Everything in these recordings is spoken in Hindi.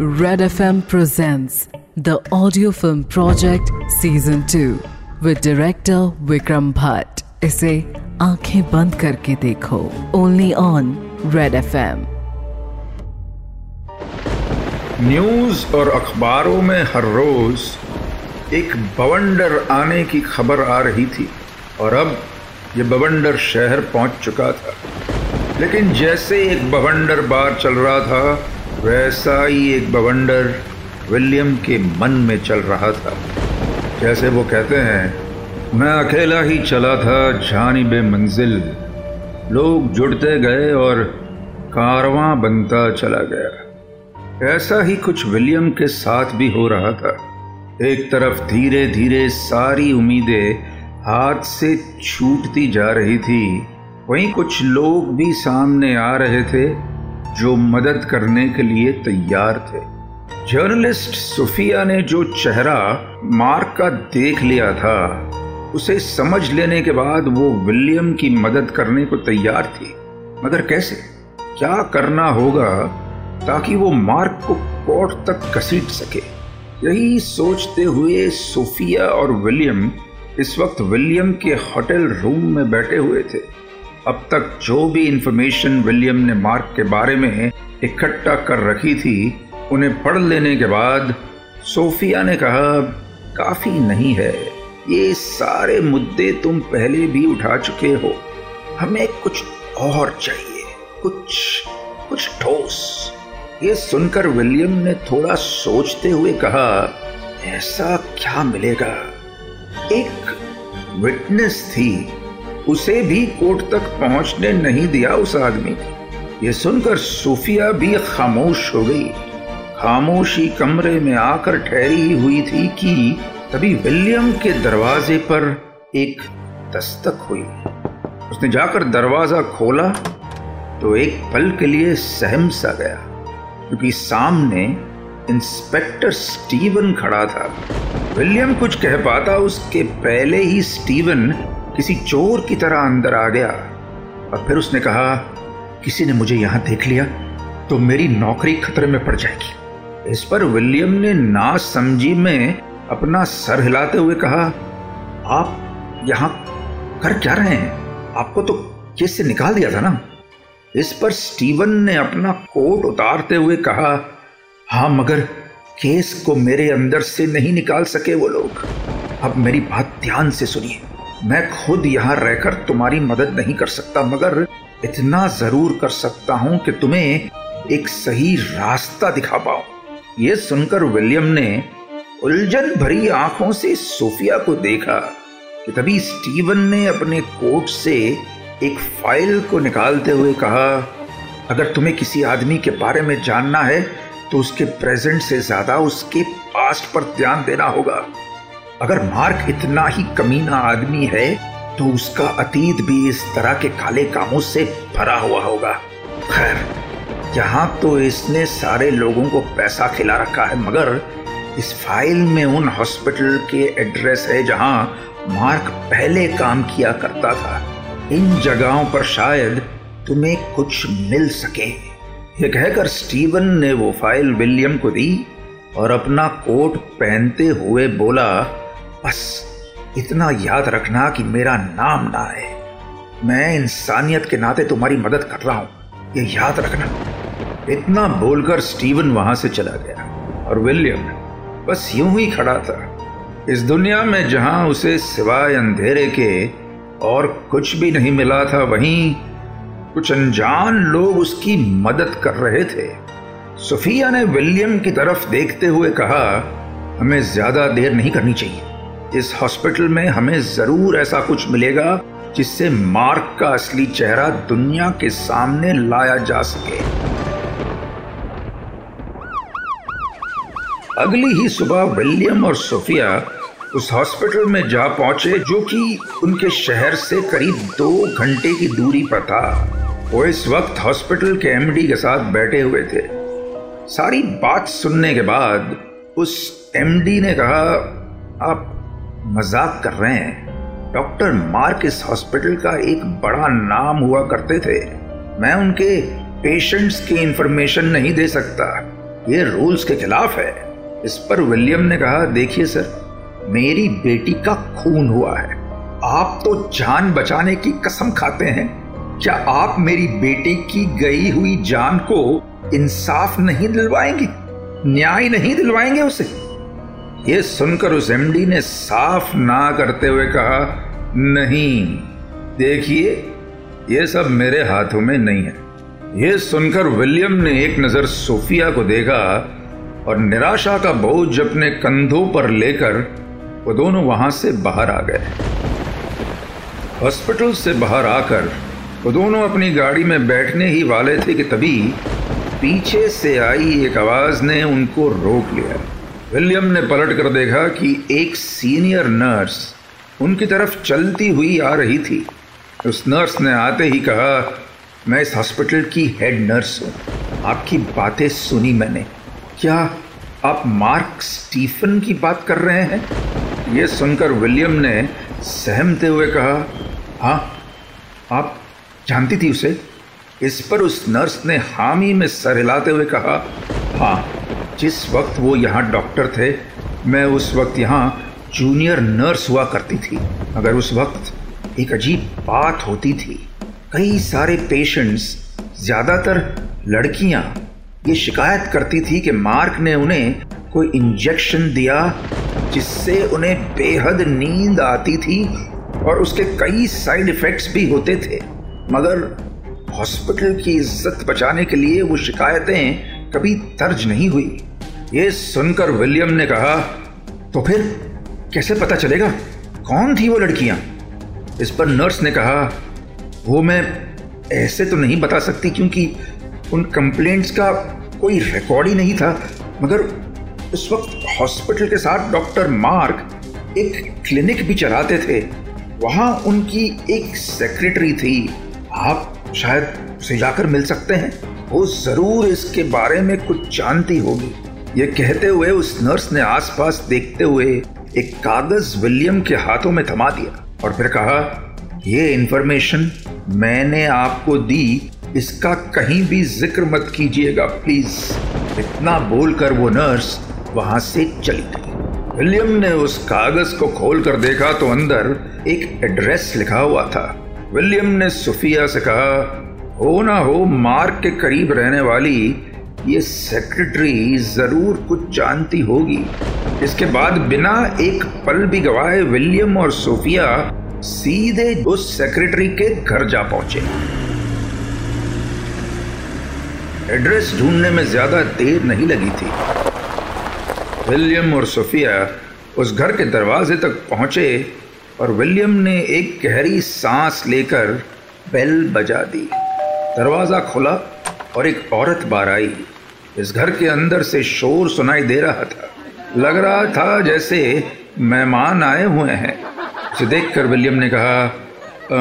Red FM presents the audio film project season 2 with director Vikram Bhatt. इसे आँखें बंद करके देखो। Only on Red FM news और अखबारों में हर रोज एक बवंडर आने की खबर आ रही थी और अब ये बवंडर शहर पहुँच चुका था। लेकिन जैसे एक बवंडर बार चल रहा था वैसा ही एक बवंडर विलियम के मन में चल रहा था। जैसे वो कहते हैं, मैं अकेला ही चला था जानिब मंजिल। लोग जुड़ते गए और कारवां बनता चला गया। ऐसा ही कुछ विलियम के साथ भी हो रहा था। एक तरफ़ धीरे धीरे सारी उम्मीदें हाथ से छूटती जा रही थी। वहीं कुछ लोग भी सामने आ रहे थे जो मदद करने के लिए तैयार थे। जर्नलिस्ट सुफिया ने जो चेहरा मार्क का देख लिया था, उसे समझ लेने के बाद वो विलियम की मदद करने को तैयार थी। मगर कैसे? क्या करना होगा ताकि वो मार्क को कोर्ट तक घसीट सके? यही सोचते हुए सोफिया और विलियम इस वक्त विलियम के होटल रूम में बैठे हुए थे। अब तक जो भी इंफॉर्मेशन विलियम ने मार्क के बारे में इकट्ठा कर रखी थी, उन्हें पढ़ लेने के बाद सोफिया ने कहा, काफ़ी नहीं है। ये सारे मुद्दे तुम पहले भी उठा चुके हो। हमें कुछ और चाहिए। कुछ कुछ ठोस। ये सुनकर विलियम ने थोड़ा सोचते हुए कहा, ऐसा क्या मिलेगा? एक विटनेस थी। उसे भी कोर्ट तक पहुँचने नहीं दिया उस आदमी। ये सुनकर सूफिया भी खामोश हो गई। खामोशी कमरे में आकर ठहरी हुई थी कि तभी विलियम के दरवाजे पर एक दस्तक हुई। उसने जाकर दरवाज़ा खोला तो एक पल के लिए सहम सा गया, क्योंकि सामने इंस्पेक्टर स्टीवन खड़ा था। विलियम कुछ कह पाता, उसके पहले ही स्टीवन किसी चोर की तरह अंदर आ गया और फिर उसने कहा, किसी ने मुझे यहाँ देख लिया तो मेरी नौकरी खतरे में पड़ जाएगी। इस पर विलियम ने ना समझी में अपना सर हिलाते हुए कहा, आप यहाँ कर क्या रहे हैं? आपको तो केस से निकाल दिया था ना? इस पर स्टीवन ने अपना कोट उतारते हुए कहा, हाँ, मगर केस को मेरे अंदर से नहीं निकाल सके वो लोग। अब मेरी बात ध्यान से सुनिए। मैं खुद यहाँ रहकर तुम्हारी मदद नहीं कर सकता, मगर इतना ज़रूर कर सकता हूँ कि तुम्हें एक सही रास्ता दिखा पाऊँ। यह सुनकर विलियम ने उलझन भरी आँखों से सोफिया को देखा कि तभी स्टीवन ने अपने कोट से एक फ़ाइल को निकालते हुए कहा, अगर तुम्हें किसी आदमी के बारे में जानना है तो उसके प्रेजेंट से ज़्यादा उसके पास्ट पर ध्यान देना होगा। अगर मार्क इतना ही कमीना आदमी है तो उसका अतीत भी इस तरह के काले कामों से भरा हुआ होगा। खैर, यहाँ तो इसने सारे लोगों को पैसा खिला रखा है, मगर इस फ़ाइल में उन हॉस्पिटल के एड्रेस है जहाँ मार्क पहले काम किया करता था। इन जगहों पर शायद तुम्हें कुछ मिल सके। ये कहकर स्टीवन ने वो फ़ाइल विलियम को दी और अपना कोट पहनते हुए बोला बस इतना याद रखना कि मेरा नाम ना है मैं इंसानियत के नाते तुम्हारी मदद कर रहा हूँ। ये याद रखना। इतना बोलकर स्टीवन वहाँ से चला गया और विलियम बस यूँ ही खड़ा था। इस दुनिया में जहाँ उसे सिवाय अंधेरे के और कुछ भी नहीं मिला था, वहीं कुछ अनजान लोग उसकी मदद कर रहे थे। सुफिया ने विलियम की तरफ़ देखते हुए कहा, हमें ज़्यादा देर नहीं करनी चाहिए। इस हॉस्पिटल में हमें ज़रूर ऐसा कुछ मिलेगा जिससे मार्क का असली चेहरा दुनिया के सामने लाया जा सके। अगली ही सुबह विलियम और सोफिया उस हॉस्पिटल में जा पहुँचे जो कि उनके शहर से करीब दो घंटे की दूरी पर था। वो इस वक्त हॉस्पिटल के एमडी के साथ बैठे हुए थे। सारी बात सुनने के बाद उस एमडी ने कहा, आप मज़ाक कर रहे हैं। डॉक्टर मार्क इस हॉस्पिटल का एक बड़ा नाम हुआ करते थे। मैं उनके पेशेंट्स की इंफॉर्मेशन नहीं दे सकता। ये रूल्स के खिलाफ है। इस पर विलियम ने कहा, देखिए सर, मेरी बेटी का खून हुआ है। आप तो जान बचाने की कसम खाते हैं। क्या आप मेरी बेटी की गई हुई जान को इंसाफ नहीं दिलवाएँगे? न्याय नहीं दिलवाएँगे उसे? ये सुनकर उस एमडी ने साफ़ ना करते हुए कहा, नहीं, देखिए, ये सब मेरे हाथों में नहीं है। ये सुनकर विलियम ने एक नज़र सोफिया को देखा और निराशा का बोझ अपने कंधों पर लेकर वो दोनों वहाँ से बाहर आ गए। हॉस्पिटल से बाहर आकर वो दोनों अपनी गाड़ी में बैठने ही वाले थे कि तभी पीछे से आई एक आवाज़ ने उनको रोक लिया। विलियम ने पलट कर देखा कि एक सीनियर नर्स उनकी तरफ़ चलती हुई आ रही थी। उस नर्स ने आते ही कहा, मैं इस हॉस्पिटल की हेड नर्स हूँ। आपकी बातें सुनी मैंने। क्या आप मार्क स्टीफन की बात कर रहे हैं? ये सुनकर विलियम ने सहमते हुए कहा हाँ आप जानती थी उसे? इस पर उस नर्स ने हामी में सर हिलाते हुए कहा हाँ जिस वक्त वो यहाँ डॉक्टर थे, मैं उस वक्त यहाँ जूनियर नर्स हुआ करती थी। मगर उस वक्त एक अजीब बात होती थी। कई सारे पेशेंट्स, ज़्यादातर लड़कियाँ, ये शिकायत करती थी कि मार्क ने उन्हें कोई इंजेक्शन दिया जिससे उन्हें बेहद नींद आती थी और उसके कई साइड इफ़ेक्ट्स भी होते थे। मगर हॉस्पिटल की इज़्ज़त बचाने के लिए वो शिकायतें कभी दर्ज नहीं हुई। ये सुनकर विलियम ने कहा तो फिर कैसे पता चलेगा? कौन थी वो लड़कियाँ? इस पर नर्स ने कहा, वो मैं ऐसे तो नहीं बता सकती क्योंकि उन कंप्लेंट्स का कोई रिकॉर्ड ही नहीं था, मगर उस वक्त हॉस्पिटल के साथ डॉक्टर मार्क एक क्लिनिक भी चलाते थे। वहाँ उनकी एक सेक्रेटरी थी। आप शायद उसे जाकर मिल सकते हैं। वो ज़रूर इसके बारे में कुछ जानती होगी। ये कहते हुए उस नर्स ने आसपास देखते हुए एक कागज़ विलियम के हाथों में थमा दिया और फिर कहा, ये इंफॉर्मेशन मैंने आपको दी, इसका कहीं भी ज़िक्र मत कीजिएगा प्लीज़ इतना बोलकर वो नर्स वहाँ से चली गई। विलियम ने उस कागज़ को खोल कर देखा तो अंदर एक एड्रेस लिखा हुआ था। विलियम ने सुफिया से कहा, हो ना हो मार्क के करीब रहने वाली ये सेक्रेटरी ज़रूर कुछ जानती होगी। इसके बाद बिना एक पल भी गवाए विलियम और सोफिया सीधे उस सेक्रेटरी के घर जा पहुँचे। एड्रेस ढूँढने में ज़्यादा देर नहीं लगी थी। विलियम और सोफिया उस घर के दरवाजे तक पहुँचे और विलियम ने एक गहरी सांस लेकर बेल बजा दी। दरवाज़ा खुला और एक औरत बाहर आई। इस घर के अंदर से शोर सुनाई दे रहा था। लग रहा था जैसे मेहमान आए हुए हैं। उसे देखकर विलियम ने कहा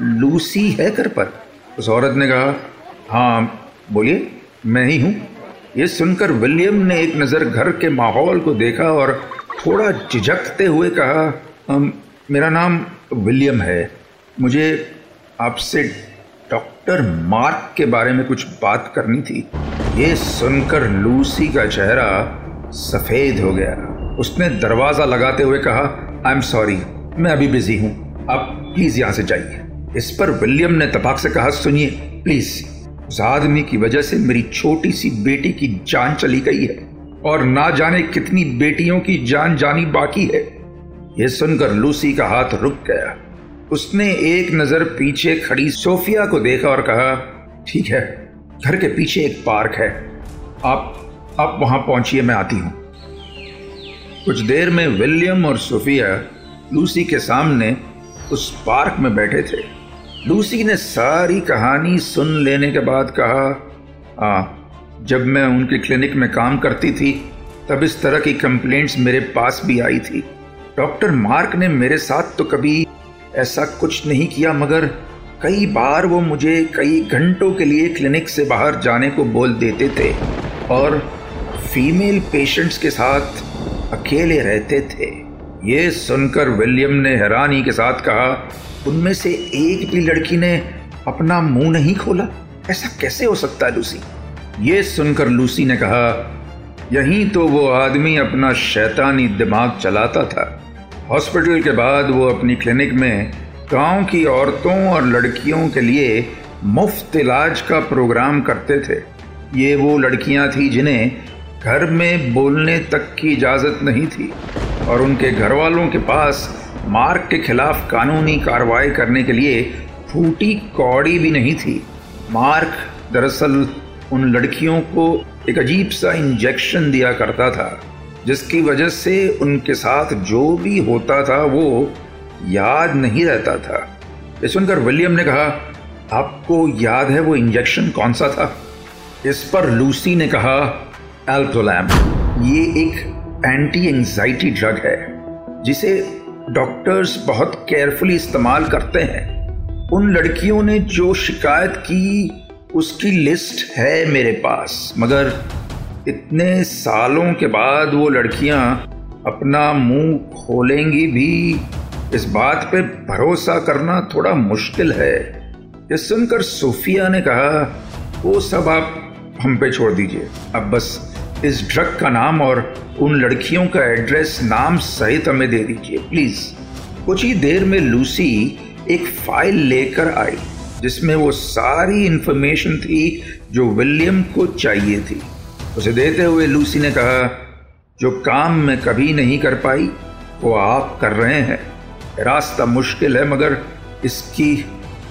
लूसी है घर पर? उस औरत ने कहा हाँ बोलिए, मैं ही हूँ। ये सुनकर विलियम ने एक नज़र घर के माहौल को देखा और थोड़ा झिझकते हुए कहा मेरा नाम विलियम है। मुझे आपसे डॉक्टर मार्क के बारे में कुछ बात करनी थी। ये सुनकर लूसी का चेहरा सफ़ेद हो गया। उसने दरवाज़ा लगाते हुए कहा आई एम सॉरी मैं अभी बिज़ी हूँ। आप प्लीज़ यहाँ से जाइए। इस पर विलियम ने तपाक से कहा, सुनिए प्लीज़ उस आदमी की वजह से मेरी छोटी सी बेटी की जान चली गई है और ना जाने कितनी बेटियों की जान जानी बाकी है। यह सुनकर लूसी का हाथ रुक गया। उसने एक नज़र पीछे खड़ी सोफिया को देखा और कहा ठीक है घर के पीछे एक पार्क है। आप आप वहाँ पहुंचिए मैं आती हूँ। कुछ देर में विलियम और सोफिया लूसी के सामने उस पार्क में बैठे थे। लूसी ने सारी कहानी सुन लेने के बाद कहा आ, जब मैं उनके क्लिनिक में काम करती थी तब इस तरह की कंप्लेंट्स मेरे पास भी आई थी। डॉक्टर मार्क ने मेरे साथ तो कभी ऐसा कुछ नहीं किया, मगर कई बार वो मुझे कई घंटों के लिए क्लिनिक से बाहर जाने को बोल देते थे और फीमेल पेशेंट्स के साथ अकेले रहते थे। ये सुनकर विलियम ने हैरानी के साथ कहा, उनमें से एक भी लड़की ने अपना मुँह नहीं खोला? ऐसा कैसे हो सकता है, लूसी? ये सुनकर लूसी ने कहा, यहीं तो वो आदमी अपना शैतानी दिमाग चलाता था। हॉस्पिटल के बाद वो अपनी क्लिनिक में गाँव की औरतों और लड़कियों के लिए मुफ़्त इलाज का प्रोग्राम करते थे। ये वो लड़कियाँ थीं जिन्हें घर में बोलने तक की इजाज़त नहीं थी और उनके घर वालों के पास मार्क के खिलाफ कानूनी कार्रवाई करने के लिए फूटी कौड़ी भी नहीं थी। मार्क दरअसल उन लड़कियों को एक अजीब सा इंजेक्शन दिया करता था। जिसकी वजह से उनके साथ जो भी होता था, वो याद नहीं रहता था। ये सुनकर विलियम ने कहा, आपको याद है वो इंजेक्शन कौन सा था? इस पर लूसी ने कहा एल्प्रोलैम ये एक एंटी एंजाइटी ड्रग है, जिसे डॉक्टर्स बहुत केयरफुली इस्तेमाल करते हैं। उन लड़कियों ने जो शिकायत की, उसकी लिस्ट है मेरे पास, मगर इतने सालों के बाद वो लड़कियाँ अपना मुँह खोलेंगी भी। इस बात पे भरोसा करना थोड़ा मुश्किल है। ये सुनकर सूफिया ने कहा, वो सब आप हम पे छोड़ दीजिए। अब बस इस ड्रग का नाम और उन लड़कियों का एड्रेस नाम सहित हमें दे दीजिए, प्लीज़। कुछ ही देर में लूसी एक फ़ाइल लेकर आई, जिसमें वो सारी इंफॉर्मेशन थी जो विलियम को चाहिए थी। उसे देते हुए लूसी ने कहा, जो काम मैं कभी नहीं कर पाई, वो आप कर रहे हैं। रास्ता मुश्किल है, मगर इसकी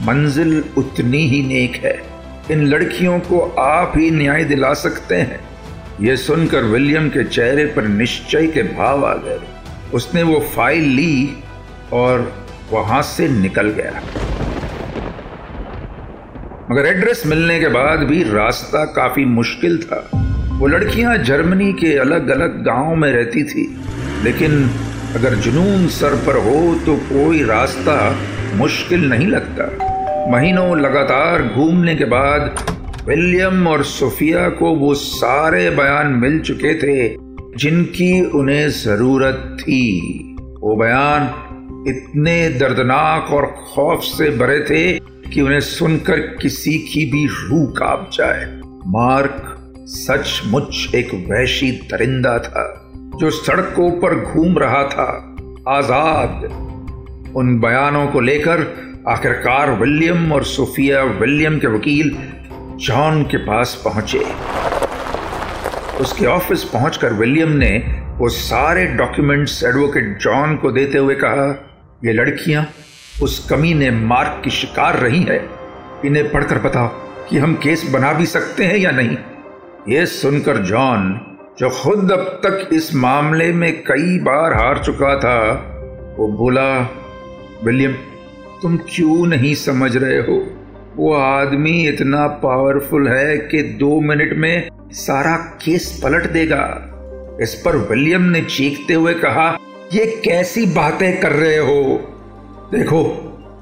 मंजिल उतनी ही नेक है। इन लड़कियों को आप ही न्याय दिला सकते हैं। यह सुनकर विलियम के चेहरे पर निश्चय के भाव आ गए। उसने वो फ़ाइल ली और वहाँ से निकल गया। मगर एड्रेस मिलने के बाद भी रास्ता काफ़ी मुश्किल था। वो लड़कियाँ जर्मनी के अलग अलग गाँवों में रहती थी। लेकिन अगर जुनून सर पर हो तो कोई रास्ता मुश्किल नहीं लगता। महीनों लगातार घूमने के बाद विलियम और सोफिया को वो सारे बयान मिल चुके थे जिनकी उन्हें ज़रूरत थी। वो बयान इतने दर्दनाक और खौफ से भरे थे कि उन्हें सुनकर किसी की भी रूह काँप जाए। मार्क सचमुच एक वैशी दरिंदा था, जो सड़कों पर घूम रहा था। आज़ाद। उन बयानों को लेकर आखिरकार विलियम और सोफिया विलियम के वकील जॉन के पास पहुँचे। उसके ऑफ़िस पहुंचकर विलियम ने वो सारे डॉक्यूमेंट्स एडवोकेट जॉन को देते हुए कहा, ये लड़कियाँ उस कमी ने मार्क की शिकार रही है। इन्हें पढ़कर बताओ कि हम केस बना भी सकते हैं या नहीं? ये सुनकर जॉन, जो खुद अब तक इस मामले में कई बार हार चुका था, वो बोला, विलियम, तुम क्यों नहीं समझ रहे हो? वो आदमी इतना पावरफुल है कि दो मिनट में सारा केस पलट देगा। इस पर विलियम ने चीखते हुए कहा, ये कैसी बातें कर रहे हो? देखो,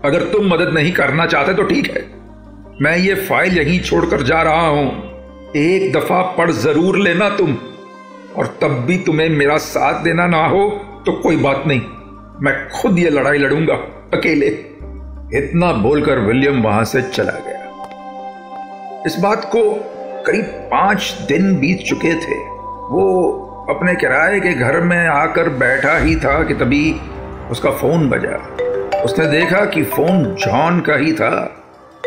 अगर तुम मदद नहीं करना चाहते तो ठीक है, मैं ये फ़ाइल यहीं छोड़कर जा रहा हूँ। एक दफ़ा पढ़ ज़रूर लेना तुम, और तब भी तुम्हें मेरा साथ देना ना हो तो कोई बात नहीं, मैं खुद ये लड़ाई लड़ूँगा अकेले। इतना बोलकर विलियम वहाँ से चला गया। इस बात को करीब पाँच दिन बीत चुके थे। वो अपने किराए के घर में आकर बैठा ही था कि तभी उसका फ़ोन बजा। उसने देखा कि फ़ोन जॉन का ही था।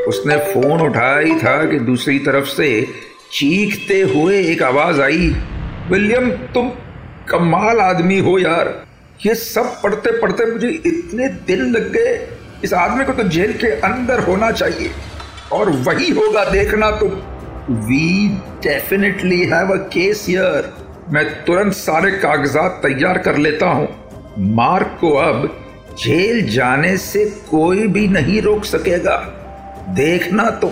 उसने फ़ोन उठाया ही था कि दूसरी तरफ़ से चीखते हुए एक आवाज़ आई, विलियम, तुम कमाल आदमी हो यार। ये सब पढ़ते पढ़ते मुझे इतने दिन लग गए। इस आदमी को तो जेल के अंदर होना चाहिए। और वही होगा देखना तुम we definitely have a case here मैं तुरंत सारे कागजात तैयार कर लेता हूँ। मार्क को अब जेल जाने से कोई भी नहीं रोक सकेगा। देखना तुम